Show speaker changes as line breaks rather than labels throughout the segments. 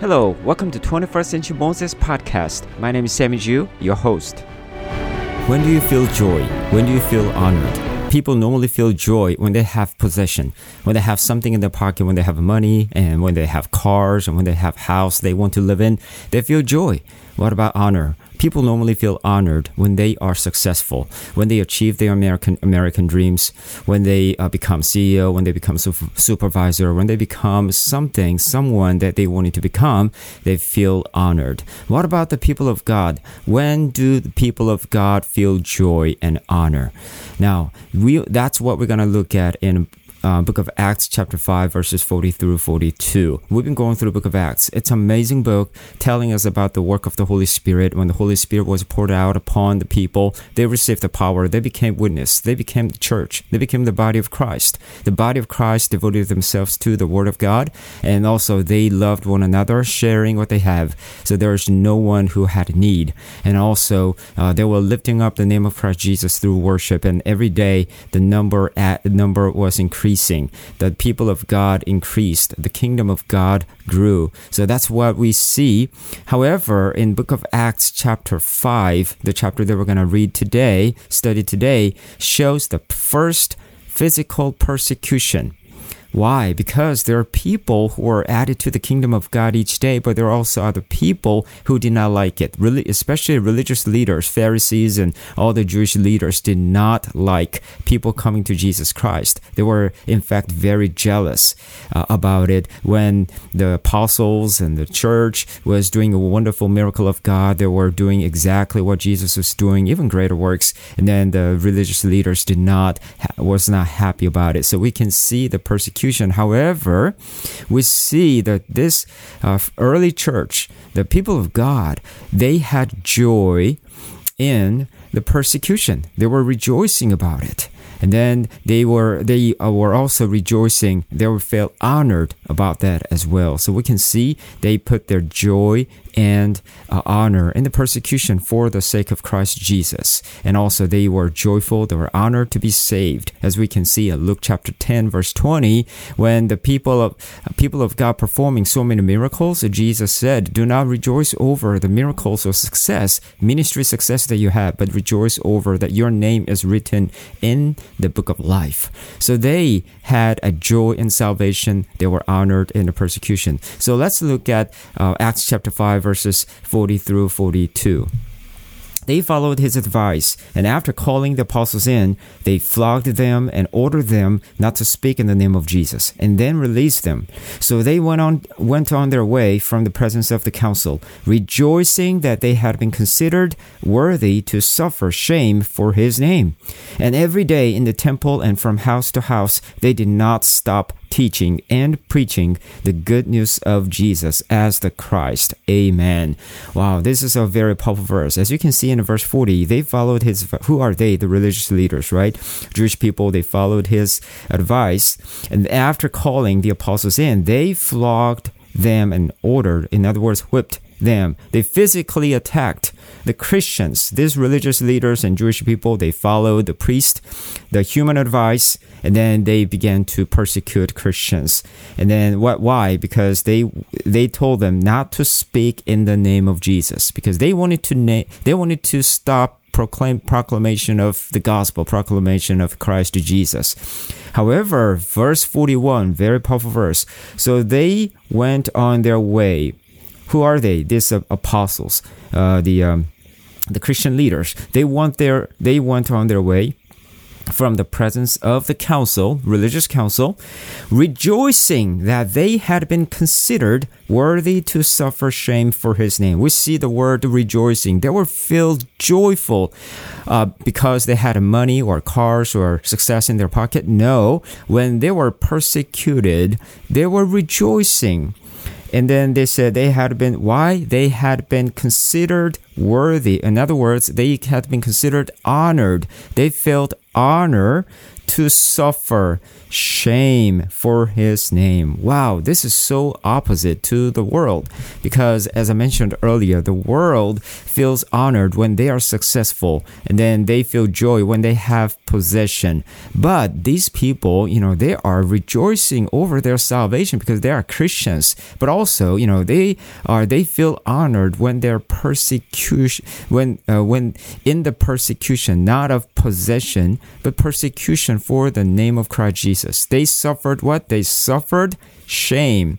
Hello, welcome to 21st Century Moses podcast. My name is Sammy Ju, your host. When do you feel joy? When do you feel honored? People normally feel joy when they have possession, when they have something in their pocket, when they have money, and when they have cars, and when they have house they want to live in. They feel joy. What about honor? People normally feel honored when they are successful, when they achieve their American American dreams, when they uh, become CEO, when they become su- supervisor, when they become something, someone that they wanted to become, they feel honored. What about the people of God? When do the people of God feel joy and honor? Now, we that's what we're going to look at in uh, book of Acts, chapter 5, verses 40 through 42. We've been going through the book of Acts. It's an amazing book telling us about the work of the Holy Spirit. When the Holy Spirit was poured out upon the people, they received the power. They became witness. They became the church. They became the body of Christ. The body of Christ devoted themselves to the Word of God, and also they loved one another, sharing what they have. So there is no one who had need. And also, uh, they were lifting up the name of Christ Jesus through worship. And every day, the number at the number was increasing increasing. The people of God increased. The kingdom of God grew. So that's what we see. However, in book of Acts chapter 5, the chapter that we're going to read today, study today, shows the first physical persecution why? Because there are people who are added to the kingdom of God each day, but there are also other people who did not like it. Really, especially religious leaders, Pharisees, and all the Jewish leaders did not like people coming to Jesus Christ. They were, in fact, very jealous uh, about it. When the apostles and the church was doing a wonderful miracle of God, they were doing exactly what Jesus was doing, even greater works. And then the religious leaders did not was not happy about it. So we can see the persecution persecution. However, we see that this uh, early church, the people of God, they had joy in the persecution. They were rejoicing about it and then they were they uh, were also rejoicing. They were felt honored about that as well. So we can see they put their joy and uh, honor in the persecution for the sake of Christ Jesus. And also they were joyful, they were honored to be saved, as we can see in Luke chapter 10, verse 20, when the people of people of God performing so many miracles, Jesus said, Do not rejoice over the miracles or success, ministry success that you have, but rejoice over that your name is written in the book of life. So they had a joy in salvation, they were honored in the persecution. So let's look at uh, Acts chapter 5, verses 40 through 42. They followed his advice, and after calling the apostles in, they flogged them and ordered them not to speak in the name of Jesus, and then released them. So they went on went on their way from the presence of the council, rejoicing that they had been considered worthy to suffer shame for his name. And every day in the temple and from house to house, they did not stop teaching and preaching the good news of Jesus as the Christ. Amen. Wow, this is a very powerful verse. As you can see in verse 40, they followed his, who are they? The religious leaders, right? Jewish people, they followed his advice. And after calling the apostles in, they flogged them and ordered, in other words, whipped them. They physically attacked the Christians, these religious leaders and Jewish people. They followed the priest, the human advice, and then they began to persecute Christians. And then what? Why? Because they they told them not to speak in the name of Jesus because they wanted to na- they wanted to stop proclaim proclamation of the gospel, proclamation of Christ Jesus. However, verse 41, very powerful verse. So they went on their way who are they? These uh, apostles, uh, the um, the Christian leaders. They went their they went on their way from the presence of the council, religious council, rejoicing that they had been considered worthy to suffer shame for his name. We see the word rejoicing. They were filled joyful uh, because they had money or cars or success in their pocket. No, when they were persecuted, they were rejoicing. And then they said they had been, why? They had been considered worthy. In other words, they had been considered honored. They felt honor to suffer shame for his name. Wow, this is so opposite to the world because, as I mentioned earlier, the world feels honored when they are successful and then they feel joy when they have possession. But these people, you know, they are rejoicing over their salvation because they are Christians, but also, you know, they are they feel honored when they're persecution when uh, when in the persecution not of possession but persecution for the name of Christ Jesus. They suffered what? They suffered shame.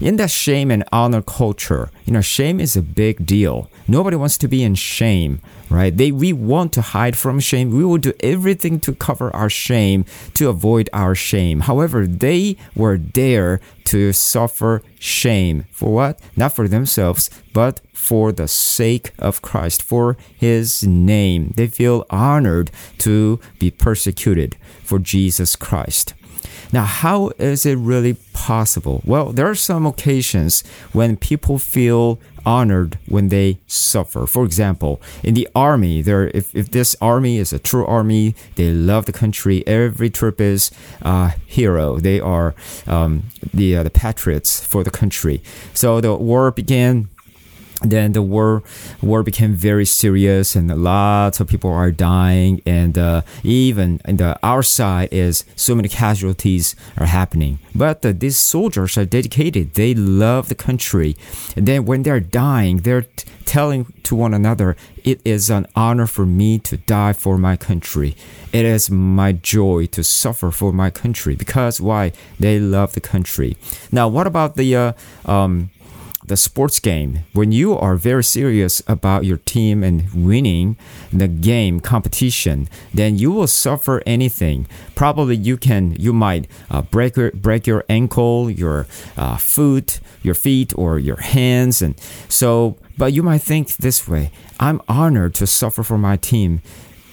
In that shame and honor culture, you know, shame is a big deal. Nobody wants to be in shame, right? They we want to hide from shame. We will do everything to cover our shame, to avoid our shame. However, they were there to suffer shame. For what? Not for themselves, but for the sake of Christ, for his name. They feel honored to be persecuted for Jesus Christ. Now, how is it really possible? Well, there are some occasions when people feel honored when they suffer. For example, in the army, there if, if this army is a true army, they love the country. Every troop is a hero. They are um, the uh, the patriots for the country. So the war began then the war war became very serious and lots of people are dying. And uh, even in the our side is so many casualties are happening. But uh, these soldiers are dedicated. They love the country. And then when they're dying they're t- telling to one another it is an honor for me to die for my country. It is my joy to suffer for my country because why? They love the country. Now what about the uh, um, the sports game, when you are very serious about your team and winning the game competition, then you will suffer anything. Probably you can, you might uh, break your, break your ankle, your uh, foot, your feet, or your hands, and so. But you might think this way: I'm honored to suffer for my team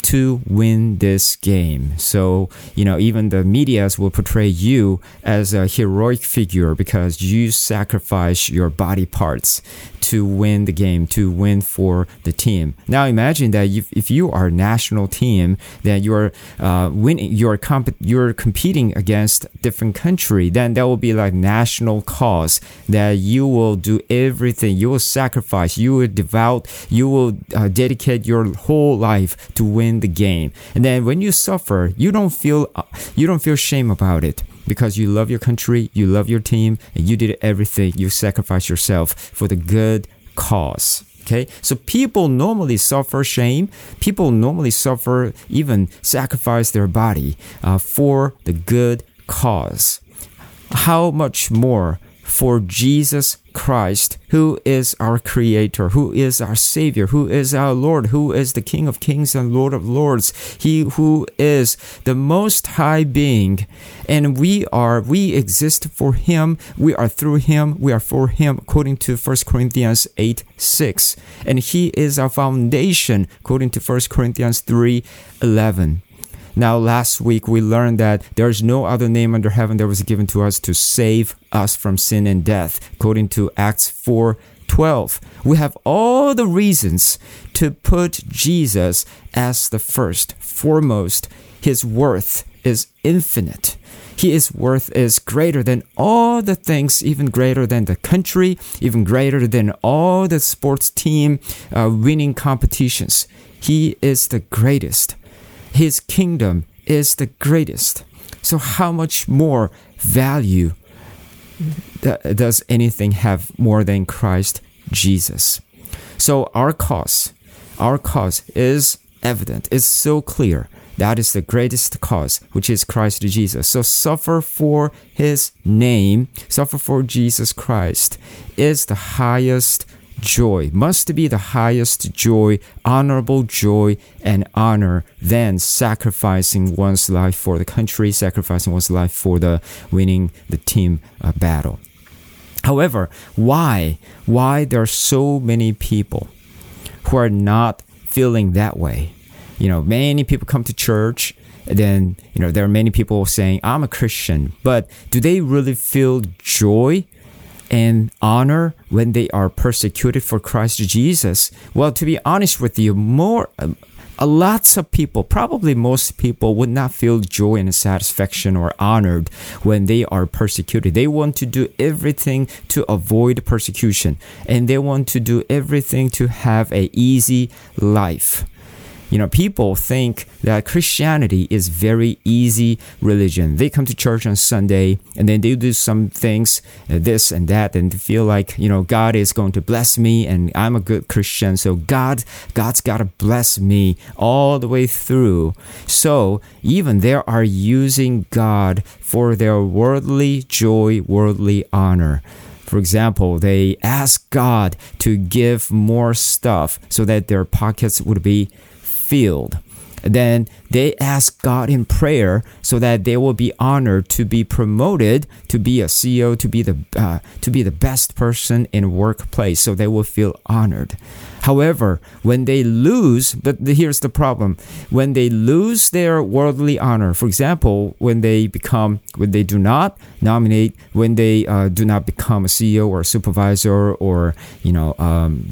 to win this game. So, you know, even the medias will portray you as a heroic figure because you sacrifice your body parts to win the game, to win for the team. Now imagine that if, if you are a national team, then you're uh, winning, you're comp- you're competing against different country, then that will be like national cause that you will do everything, you will sacrifice, you will devote, you will uh, dedicate your whole life to win the game. And then when you suffer, you don't feel uh, you don't feel shame about it because you love your country, you love your team, and you did everything. You sacrificed yourself for the good cause. Okay, so people normally suffer shame. People normally suffer, even sacrifice their body uh, for the good cause. How much more for Jesus Christ, who is our Creator, who is our Savior, who is our Lord, who is the King of Kings and Lord of Lords, He who is the Most High Being. And we are, we exist for Him, we are through Him, we are for Him, according to 1 Corinthians 8 6. And He is our foundation, according to 1 Corinthians 3 11. Now, last week we learned that there is no other name under heaven that was given to us to save us from sin and death, according to Acts 4 12. We have all the reasons to put Jesus as the first, foremost. His worth is infinite. His worth is greater than all the things, even greater than the country, even greater than all the sports team uh, winning competitions. He is the greatest. His kingdom is the greatest. So, how much more value does anything have more than Christ Jesus? So, our cause, our cause is evident, it's so clear. That is the greatest cause, which is Christ Jesus. So suffer for his name, suffer for Jesus Christ is the highest joy, must be the highest joy, honorable joy and honor than sacrificing one's life for the country, sacrificing one's life for the winning the team uh, battle. However, why? Why there are so many people who are not feeling that way? You know, many people come to church then you know there are many people saying i'm a christian but do they really feel joy and honor when they are persecuted for Christ Jesus? Well, to be honest with you, more a lots of people, probably most people, would not feel joy and satisfaction or honored when they are persecuted. They want to do everything to avoid persecution, and they want to do everything to have a easy life. You know, people think that Christianity is very easy religion. They come to church on Sunday and then they do some things, uh, this and that, and feel like you know God is going to bless me, and I'm a good Christian, so God, God's got to bless me all the way through. So even they are using God for their worldly joy, worldly honor. For example, they ask God to give more stuff so that their pockets would be field. Then they ask God in prayer so that they will be honored to be promoted to be a CEO, to be the uh, to be the best person in workplace. So they will feel honored. However, when they lose, but here's the problem: when they lose their worldly honor, for example, when they become, when they do not nominate, when they uh, do not become a CEO or a supervisor, or you know, um,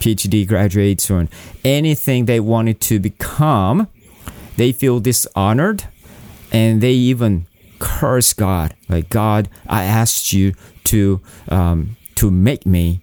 PhD graduates or anything they wanted to become, they feel dishonored and they even curse God. Like God, I asked you to um, to make me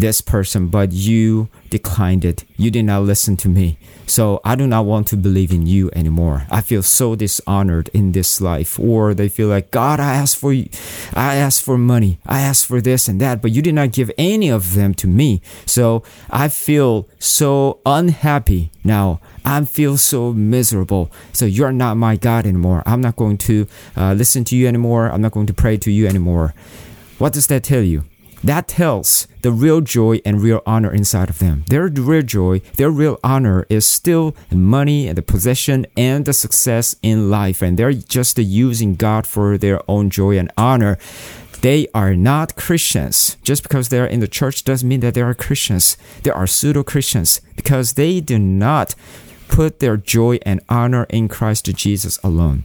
this person, but you declined it. You did not listen to me. So I do not want to believe in you anymore. I feel so dishonored in this life. Or they feel like, God, I asked for you, I asked for money. I asked for this and that, but you did not give any of them to me. So I feel so unhappy now. I feel so miserable. So you're not my God anymore. I'm not going to uh, listen to you anymore. I'm not going to pray to you anymore. What does that tell you? That tells the real joy and real honor inside of them. Their real joy, their real honor is still the money and the possession and the success in life. And they're just using God for their own joy and honor. They are not Christians. Just because they're in the church doesn't mean that they are Christians. They are pseudo Christians because they do not put their joy and honor in Christ Jesus alone.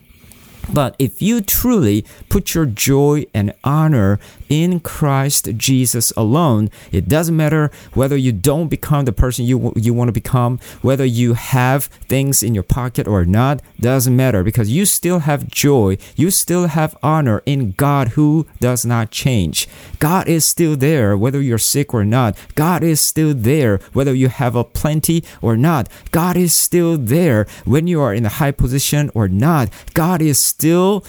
But if you truly put your joy and honor in Christ Jesus alone, it doesn't matter whether you don't become the person you you want to become, whether you have things in your pocket or not, doesn't matter because you still have joy, you still have honor in God who does not change. God is still there whether you're sick or not. God is still there whether you have a plenty or not. God is still there when you are in a high position or not. God is still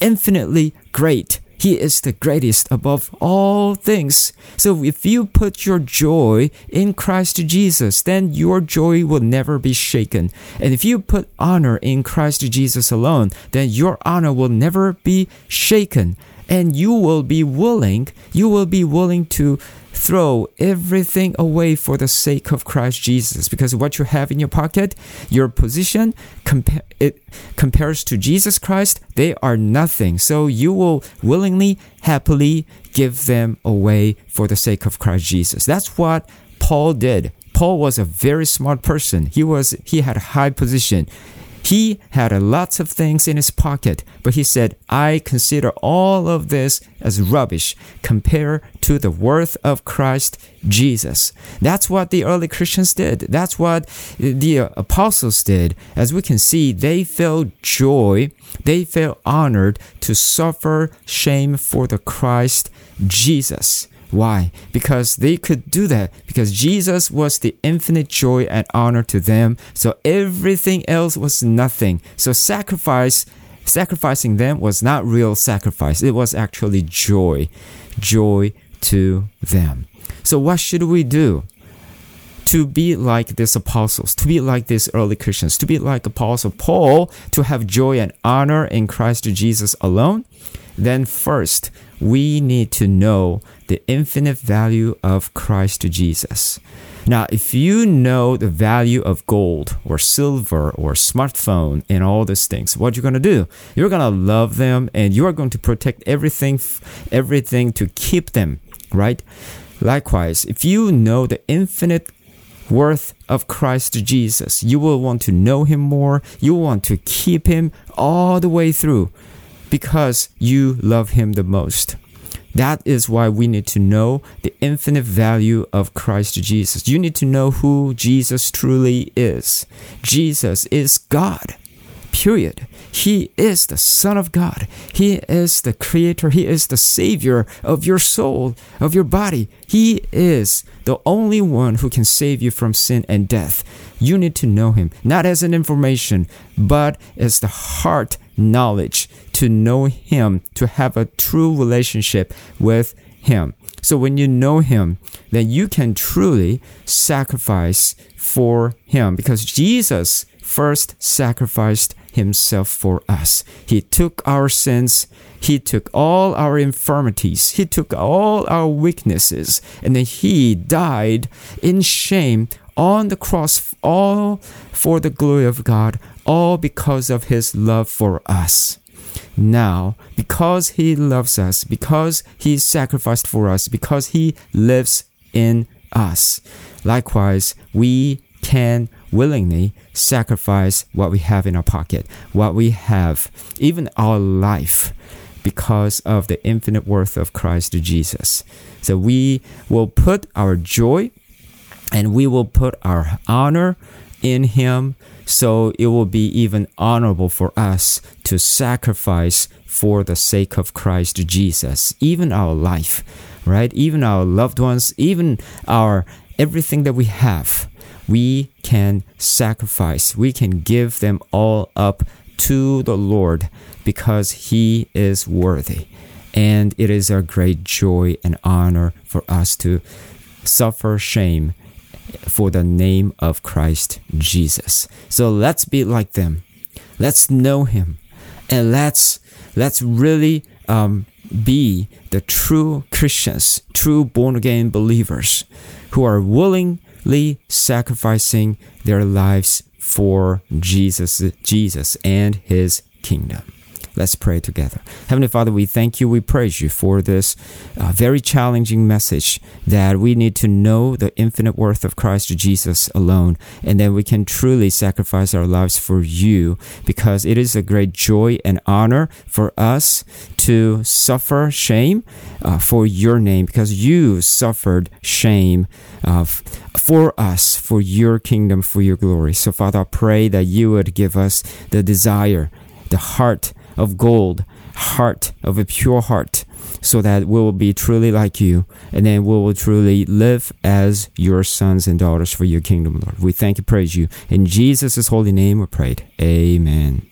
infinitely great. He is the greatest above all things. So if you put your joy in Christ Jesus, then your joy will never be shaken. And if you put honor in Christ Jesus alone, then your honor will never be shaken. And you will be willing, you will be willing to throw everything away for the sake of Christ Jesus because what you have in your pocket, your position, compa- it compares to Jesus Christ, they are nothing. So you will willingly, happily give them away for the sake of Christ Jesus. That's what Paul did. Paul was a very smart person. He was he had a high position. He had lots of things in his pocket, but he said, I consider all of this as rubbish compared to the worth of Christ Jesus. That's what the early Christians did. That's what the apostles did. As we can see, they felt joy, they felt honored to suffer shame for the Christ Jesus. Why? Because they could do that because Jesus was the infinite joy and honor to them. So everything else was nothing. So sacrifice sacrificing them was not real sacrifice. It was actually joy. Joy to them. So what should we do? To be like these apostles, to be like these early Christians, to be like Apostle Paul, to have joy and honor in Christ Jesus alone, then first we need to know the infinite value of Christ Jesus. Now, if you know the value of gold or silver or smartphone and all these things, what you're to do? You're to love them and you are going to protect everything everything to keep them, right? Likewise, if you know the infinite worth of Christ Jesus, you will want to know him more. You want to keep him all the way through because you love him the most. That is why we need to know the infinite value of Christ Jesus. You need to know who Jesus truly is. Jesus is God. Period. He is the Son of God. He is the Creator. He is the Savior of your soul, of your body. He is the only one who can save you from sin and death. You need to know Him, not as an information, but as the heart knowledge to know Him, to have a true relationship with Him. So when you know Him, then you can truly sacrifice for Him because Jesus first sacrificed himself for us. He took our sins, he took all our infirmities, he took all our weaknesses, and then he died in shame on the cross, all for the glory of God, all because of his love for us. Now, because he loves us, because he sacrificed for us, because he lives in us, likewise, we can willingly sacrifice what we have in our pocket, what we have, even our life, because of the infinite worth of Christ Jesus. So we will put our joy and we will put our honor in Him. So it will be even honorable for us to sacrifice for the sake of Christ Jesus, even our life, right? Even our loved ones, even our everything that we have we can sacrifice, we can give them all up to the Lord because He is worthy. And it is a great joy and honor for us to suffer shame for the name of Christ Jesus. So let's be like them. Let's know Him, and let's let's really um, be the true Christians, true born again believers who are willingly sacrificing their lives for Jesus, Jesus and his kingdom. Let's pray together. Heavenly Father, we thank you, we praise you for this uh, very challenging message that we need to know the infinite worth of Christ Jesus alone, and that we can truly sacrifice our lives for you because it is a great joy and honor for us to suffer shame uh, for your name because you suffered shame uh, for us, for your kingdom, for your glory. So, Father, I pray that you would give us the desire, the heart, of gold, heart of a pure heart, so that we will be truly like you, and then we will truly live as your sons and daughters for your kingdom, Lord. We thank you, praise you. In Jesus' holy name we prayed. Amen.